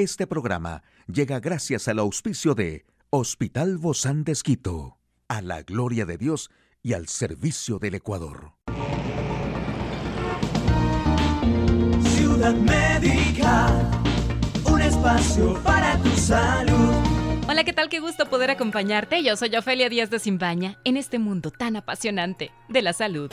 Este programa llega gracias al auspicio de Hospital Bozán de Esquito, a la gloria de Dios y al servicio del Ecuador. Ciudad Médica, un espacio para tu salud. Hola, ¿qué tal? Qué gusto poder acompañarte. Yo soy Ofelia Díaz de Simbaña en este mundo tan apasionante de la salud.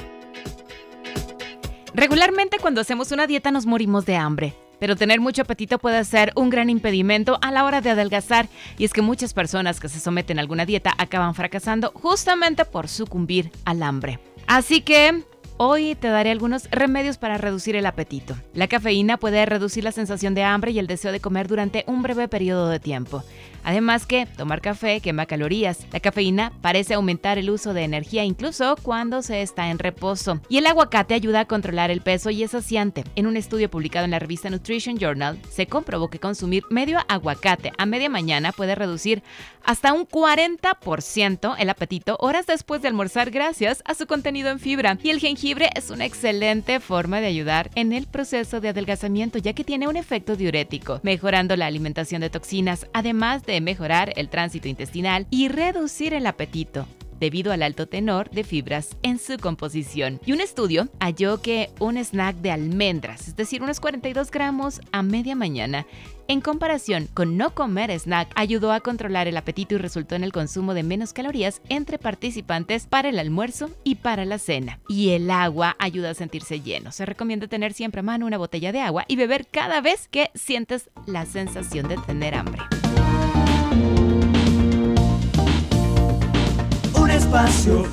Regularmente cuando hacemos una dieta nos morimos de hambre. Pero tener mucho apetito puede ser un gran impedimento a la hora de adelgazar y es que muchas personas que se someten a alguna dieta acaban fracasando justamente por sucumbir al hambre. Así que Hoy te daré algunos remedios para reducir el apetito. La cafeína puede reducir la sensación de hambre y el deseo de comer durante un breve periodo de tiempo. Además que tomar café quema calorías. La cafeína parece aumentar el uso de energía incluso cuando se está en reposo. Y el aguacate ayuda a controlar el peso y es saciante. En un estudio publicado en la revista Nutrition Journal, se comprobó que consumir medio aguacate a media mañana puede reducir hasta un 40% el apetito horas después de almorzar gracias a su contenido en fibra. Y el jengibre es una excelente forma de ayudar en el proceso de adelgazamiento ya que tiene un efecto diurético, mejorando la alimentación de toxinas, además de mejorar el tránsito intestinal y reducir el apetito debido al alto tenor de fibras en su composición. Y un estudio halló que un snack de almendras, es decir, unos 42 gramos a media mañana, en comparación con no comer snack, ayudó a controlar el apetito y resultó en el consumo de menos calorías entre participantes para el almuerzo y para la cena. Y el agua ayuda a sentirse lleno. Se recomienda tener siempre a mano una botella de agua y beber cada vez que sientes la sensación de tener hambre.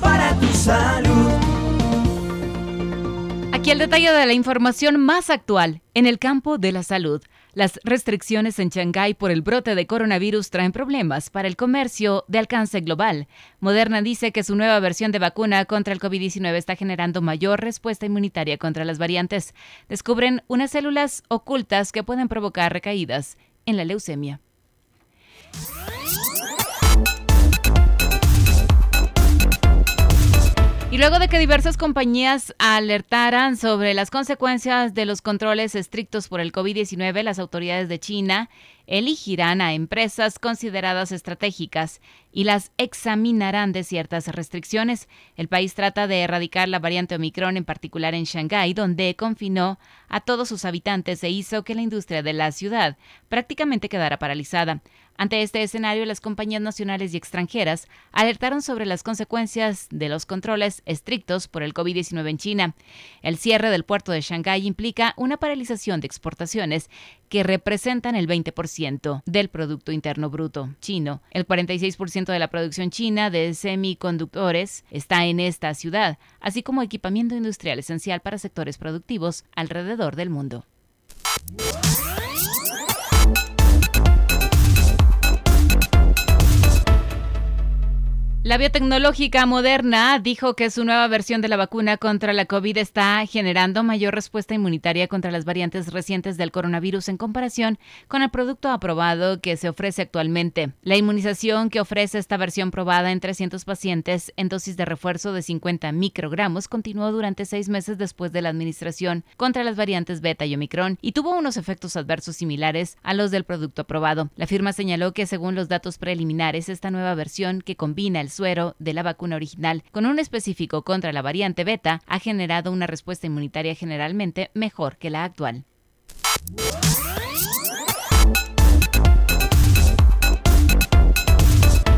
Para tu salud. Aquí el detalle de la información más actual en el campo de la salud. Las restricciones en Shanghái por el brote de coronavirus traen problemas para el comercio de alcance global. Moderna dice que su nueva versión de vacuna contra el COVID-19 está generando mayor respuesta inmunitaria contra las variantes. Descubren unas células ocultas que pueden provocar recaídas en la leucemia. Y luego de que diversas compañías alertaran sobre las consecuencias de los controles estrictos por el COVID-19, las autoridades de China elegirán a empresas consideradas estratégicas y las examinarán de ciertas restricciones. El país trata de erradicar la variante Omicron, en particular en Shanghái, donde confinó a todos sus habitantes e hizo que la industria de la ciudad prácticamente quedara paralizada. Ante este escenario, las compañías nacionales y extranjeras alertaron sobre las consecuencias de los controles estrictos por el COVID-19 en China. El cierre del puerto de Shanghái implica una paralización de exportaciones que representan el 20% del Producto Interno Bruto chino. El 46% de la producción china de semiconductores está en esta ciudad, así como equipamiento industrial esencial para sectores productivos alrededor del mundo. La biotecnológica Moderna dijo que su nueva versión de la vacuna contra la COVID está generando mayor respuesta inmunitaria contra las variantes recientes del coronavirus en comparación con el producto aprobado que se ofrece actualmente. La inmunización que ofrece esta versión probada en 300 pacientes en dosis de refuerzo de 50 microgramos continuó durante seis meses después de la administración contra las variantes beta y omicron y tuvo unos efectos adversos similares a los del producto aprobado. La firma señaló que según los datos preliminares, esta nueva versión que combina el suero de la vacuna original con un específico contra la variante beta ha generado una respuesta inmunitaria generalmente mejor que la actual.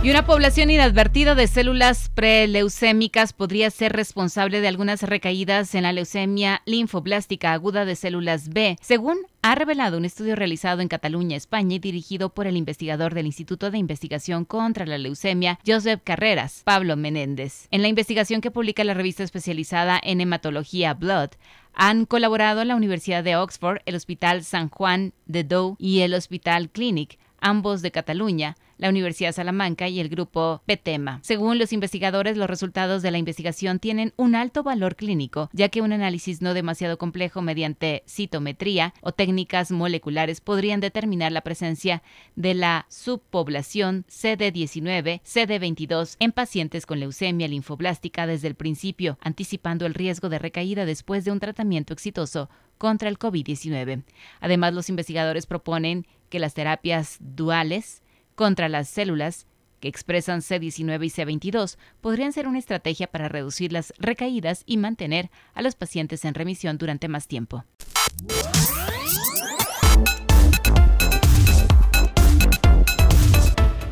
Y una población inadvertida de células preleucémicas podría ser responsable de algunas recaídas en la leucemia linfoblástica aguda de células B, según ha revelado un estudio realizado en Cataluña, España, y dirigido por el investigador del Instituto de Investigación contra la Leucemia, Josep Carreras, Pablo Menéndez. En la investigación que publica la revista especializada en hematología Blood, han colaborado la Universidad de Oxford, el Hospital San Juan de Dou y el Hospital Clinic, ambos de Cataluña, la Universidad Salamanca y el grupo PETEMA. Según los investigadores, los resultados de la investigación tienen un alto valor clínico, ya que un análisis no demasiado complejo mediante citometría o técnica técnicas moleculares podrían determinar la presencia de la subpoblación CD19, CD22 en pacientes con leucemia linfoblástica desde el principio, anticipando el riesgo de recaída después de un tratamiento exitoso contra el COVID-19. Además, los investigadores proponen que las terapias duales contra las células que expresan C19 y C22 podrían ser una estrategia para reducir las recaídas y mantener a los pacientes en remisión durante más tiempo.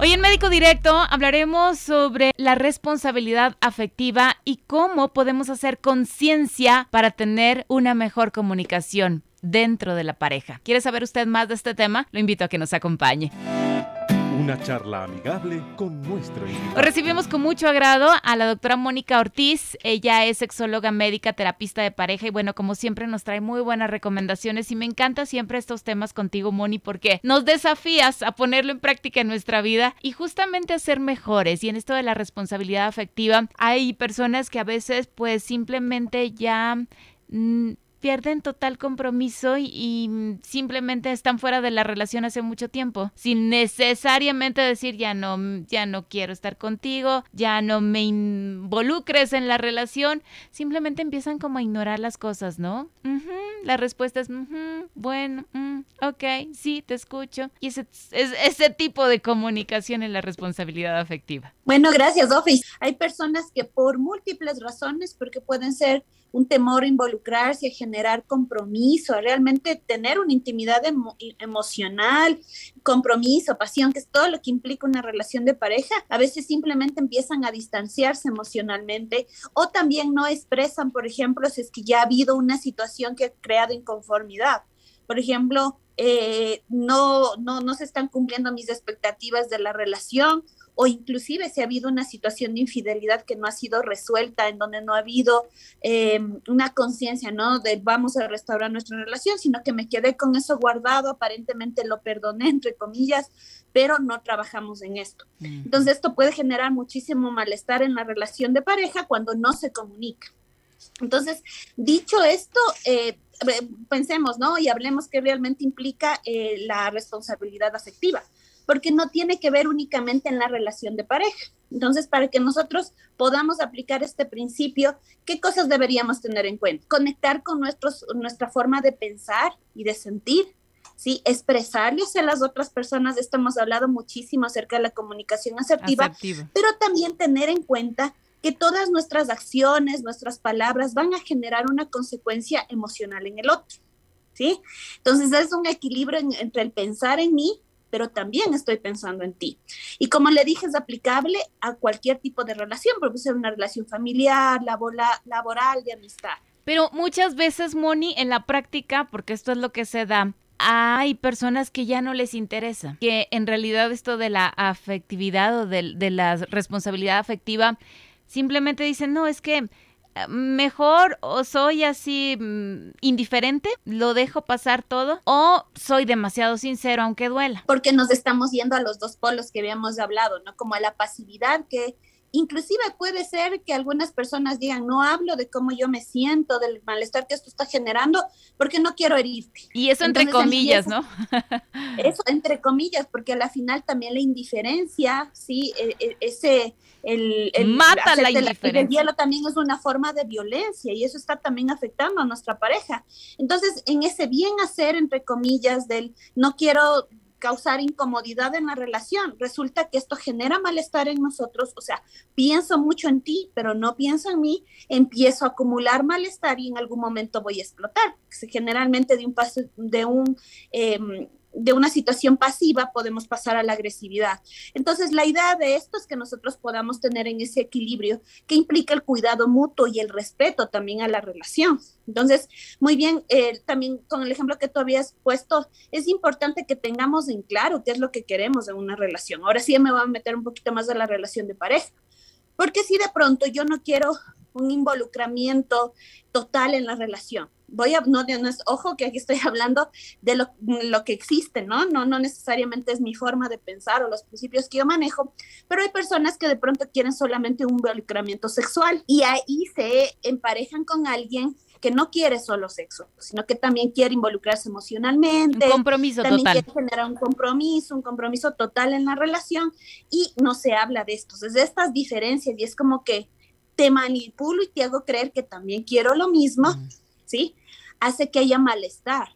Hoy en Médico Directo hablaremos sobre la responsabilidad afectiva y cómo podemos hacer conciencia para tener una mejor comunicación dentro de la pareja. ¿Quiere saber usted más de este tema? Lo invito a que nos acompañe. Una charla amigable con nuestro invitado. Recibimos con mucho agrado a la doctora Mónica Ortiz. Ella es sexóloga médica, terapista de pareja y bueno, como siempre nos trae muy buenas recomendaciones y me encanta siempre estos temas contigo, Moni, porque nos desafías a ponerlo en práctica en nuestra vida y justamente a ser mejores. Y en esto de la responsabilidad afectiva, hay personas que a veces pues simplemente ya... Mm, pierden total compromiso y, simplemente están fuera de la relación hace mucho tiempo, sin necesariamente decir ya no, ya no quiero estar contigo, ya no me involucres en la relación, simplemente empiezan como a ignorar las cosas, ¿no? La respuesta es, bueno, mm, ok, sí, te escucho. Y ese, es, ese tipo de comunicación es la responsabilidad afectiva. Bueno, gracias, Office. Hay personas que por múltiples razones, porque pueden ser un temor a involucrarse, a generar compromiso, a realmente tener una intimidad emocional, compromiso, pasión, que es todo lo que implica una relación de pareja, a veces simplemente empiezan a distanciarse emocionalmente o también no expresan, por ejemplo, si es que ya ha habido una situación que ha creado inconformidad. Por ejemplo, eh, no, no, no se están cumpliendo mis expectativas de la relación o inclusive si ha habido una situación de infidelidad que no ha sido resuelta, en donde no ha habido eh, una conciencia, ¿no? De vamos a restaurar nuestra relación, sino que me quedé con eso guardado, aparentemente lo perdoné, entre comillas, pero no trabajamos en esto. Entonces esto puede generar muchísimo malestar en la relación de pareja cuando no se comunica. Entonces, dicho esto, eh, pensemos, ¿no? Y hablemos qué realmente implica eh, la responsabilidad afectiva porque no tiene que ver únicamente en la relación de pareja. Entonces, para que nosotros podamos aplicar este principio, ¿qué cosas deberíamos tener en cuenta? Conectar con nuestros, nuestra forma de pensar y de sentir, ¿sí? Expresarles a las otras personas, esto hemos hablado muchísimo acerca de la comunicación asertiva, pero también tener en cuenta que todas nuestras acciones, nuestras palabras van a generar una consecuencia emocional en el otro, ¿sí? Entonces es un equilibrio entre el pensar en mí pero también estoy pensando en ti. Y como le dije, es aplicable a cualquier tipo de relación, puede ser una relación familiar, laboral, de amistad. Pero muchas veces, Moni, en la práctica, porque esto es lo que se da, hay personas que ya no les interesa, que en realidad esto de la afectividad o de, de la responsabilidad afectiva, simplemente dicen, no, es que mejor o soy así mm, indiferente, lo dejo pasar todo, o soy demasiado sincero aunque duela. Porque nos estamos yendo a los dos polos que habíamos hablado, ¿no? Como a la pasividad que inclusive puede ser que algunas personas digan, no hablo de cómo yo me siento, del malestar que esto está generando, porque no quiero herirte. Y eso entre comillas, ¿no? eso entre comillas, porque a la final también la indiferencia, sí, e, e, ese el, mata la indiferencia. El hielo también es una forma de violencia y eso está también afectando a nuestra pareja. Entonces, en ese bien hacer, entre comillas, del no quiero causar incomodidad en la relación. Resulta que esto genera malestar en nosotros, o sea, pienso mucho en ti, pero no pienso en mí, empiezo a acumular malestar y en algún momento voy a explotar. Generalmente de un paso, de un em, de una situación pasiva podemos pasar a la agresividad. Entonces, la idea de esto es que nosotros podamos tener en ese equilibrio que implica el cuidado mutuo y el respeto también a la relación. Entonces, muy bien, eh, también con el ejemplo que tú habías puesto, es importante que tengamos en claro qué es lo que queremos en una relación. Ahora sí me voy a meter un poquito más de la relación de pareja, porque si de pronto yo no quiero un involucramiento total en la relación, voy a, no, no es, ojo que aquí estoy hablando de lo, lo, que existe, ¿no? ¿no? No necesariamente es mi forma de pensar o los principios que yo manejo, pero hay personas que de pronto quieren solamente un involucramiento sexual y ahí se emparejan con alguien que no quiere solo sexo, sino que también quiere involucrarse emocionalmente. Un compromiso también total. quiere generar un compromiso, un compromiso total en la relación y no se habla de esto. Es de estas diferencias y es como que te manipulo y te hago creer que también quiero lo mismo, Mm. ¿Sí? Hace que haya malestar.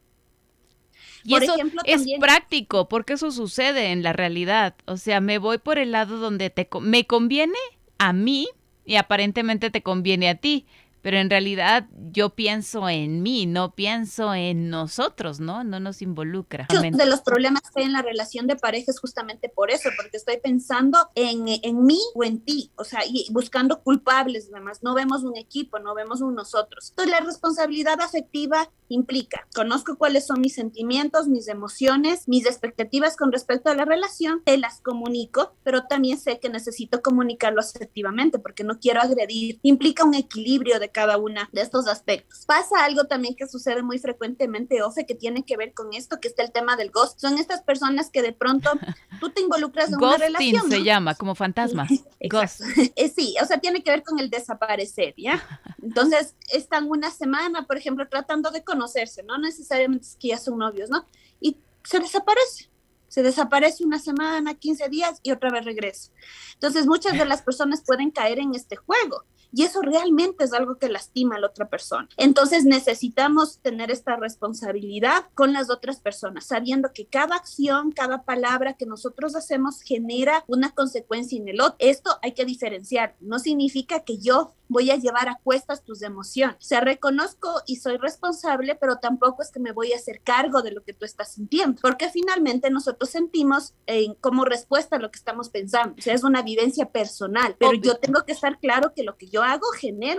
Y Por eso ejemplo, es también- práctico, porque eso sucede en la realidad. O sea, me voy por el lado donde te me conviene a mí y aparentemente te conviene a ti, pero en realidad yo pienso en mí, no pienso en nosotros, ¿no? No nos involucra. Muchos de los problemas que hay en la relación de pareja es justamente por eso, porque estoy pensando en, en mí o en ti, o sea, y buscando culpables, además, no vemos un equipo, no vemos un nosotros. Entonces, la responsabilidad afectiva implica, conozco cuáles son mis sentimientos, mis emociones, mis expectativas con respecto a la relación, te las comunico, pero también sé que necesito comunicarlo asertivamente, porque no quiero agredir. Implica un equilibrio de cada una de estos aspectos. Pasa algo también que sucede muy frecuentemente, Ofe, que tiene que ver con esto, que está el tema del ghost. Son estas personas que de pronto tú te involucras en una Ghosting relación. se ¿no? llama, como fantasma. Ghost. Eh, sí, o sea, tiene que ver con el desaparecer, ¿ya? Entonces, están una semana, por ejemplo, tratando de conocerse, no necesariamente es que ya son novios, ¿no? Y se desaparece. Se desaparece una semana, 15 días y otra vez regresa. Entonces, muchas de las personas pueden caer en este juego y eso realmente es algo que lastima a la otra persona. Entonces, necesitamos tener esta responsabilidad con las otras personas, sabiendo que cada acción, cada palabra que nosotros hacemos genera una consecuencia en el otro. Esto hay que diferenciar. No significa que yo voy a llevar a cuestas tus emociones. O sea, reconozco y soy responsable, pero tampoco es que me voy a hacer cargo de lo que tú estás sintiendo, porque finalmente nosotros sentimos eh, como respuesta a lo que estamos pensando. O sea, es una vivencia personal, pero Obvio. yo tengo que estar claro que lo que yo hago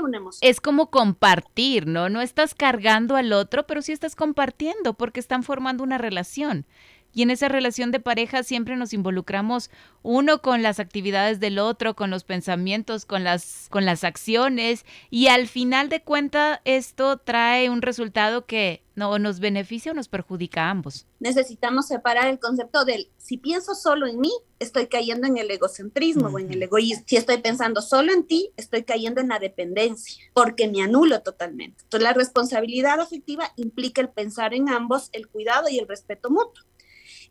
una emoción. Es como compartir, ¿no? No estás cargando al otro, pero sí estás compartiendo porque están formando una relación. Y en esa relación de pareja siempre nos involucramos uno con las actividades del otro, con los pensamientos, con las, con las acciones. Y al final de cuentas esto trae un resultado que no nos beneficia o nos perjudica a ambos. Necesitamos separar el concepto del si pienso solo en mí, estoy cayendo en el egocentrismo o en el egoísmo. Si estoy pensando solo en ti, estoy cayendo en la dependencia, porque me anulo totalmente. Entonces, la responsabilidad afectiva implica el pensar en ambos, el cuidado y el respeto mutuo.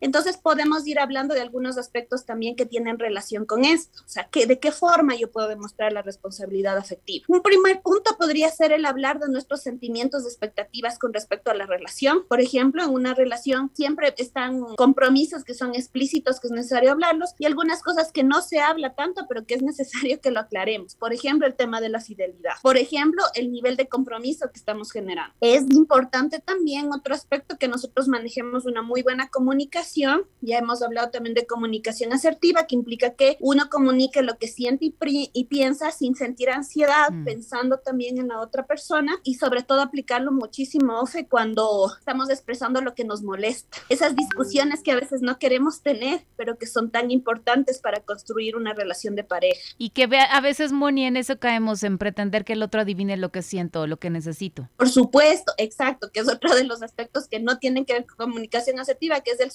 Entonces podemos ir hablando de algunos aspectos también que tienen relación con esto, o sea, que, de qué forma yo puedo demostrar la responsabilidad afectiva. Un primer punto podría ser el hablar de nuestros sentimientos, expectativas con respecto a la relación. Por ejemplo, en una relación siempre están compromisos que son explícitos, que es necesario hablarlos, y algunas cosas que no se habla tanto, pero que es necesario que lo aclaremos. Por ejemplo, el tema de la fidelidad. Por ejemplo, el nivel de compromiso que estamos generando. Es importante también otro aspecto que nosotros manejemos una muy buena comunicación ya hemos hablado también de comunicación asertiva, que implica que uno comunique lo que siente y, y piensa sin sentir ansiedad, mm. pensando también en la otra persona y sobre todo aplicarlo muchísimo, Ofe, cuando estamos expresando lo que nos molesta. Esas discusiones que a veces no queremos tener, pero que son tan importantes para construir una relación de pareja. Y que a veces, Moni, en eso caemos, en pretender que el otro adivine lo que siento o lo que necesito. Por supuesto, exacto, que es otro de los aspectos que no tienen que ver con comunicación asertiva, que es el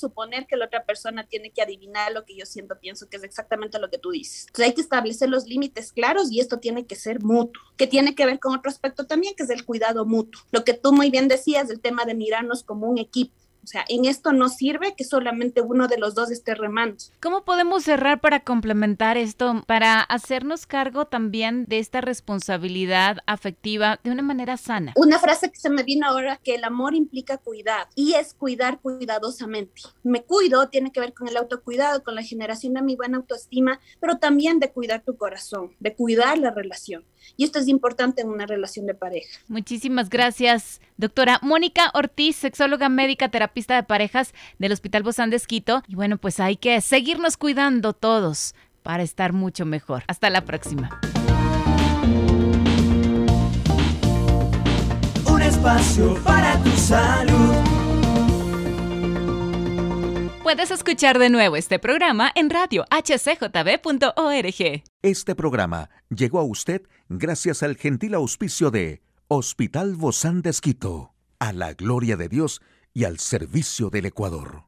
que la otra persona tiene que adivinar lo que yo siento, pienso que es exactamente lo que tú dices. Hay que establecer los límites claros y esto tiene que ser mutuo, que tiene que ver con otro aspecto también, que es el cuidado mutuo. Lo que tú muy bien decías, el tema de mirarnos como un equipo. O sea, en esto no sirve que solamente uno de los dos esté remando. ¿Cómo podemos cerrar para complementar esto, para hacernos cargo también de esta responsabilidad afectiva de una manera sana? Una frase que se me vino ahora, que el amor implica cuidar y es cuidar cuidadosamente. Me cuido, tiene que ver con el autocuidado, con la generación de mi buena autoestima, pero también de cuidar tu corazón, de cuidar la relación. Y esto es importante en una relación de pareja. Muchísimas gracias, doctora Mónica Ortiz, sexóloga médica, terapista de parejas del Hospital Bozán de Esquito. Y bueno, pues hay que seguirnos cuidando todos para estar mucho mejor. Hasta la próxima. Un espacio para tu salud. Puedes escuchar de nuevo este programa en radio hcjb.org. Este programa llegó a usted gracias al gentil auspicio de Hospital Bozán de Esquito, a la gloria de Dios y al servicio del Ecuador.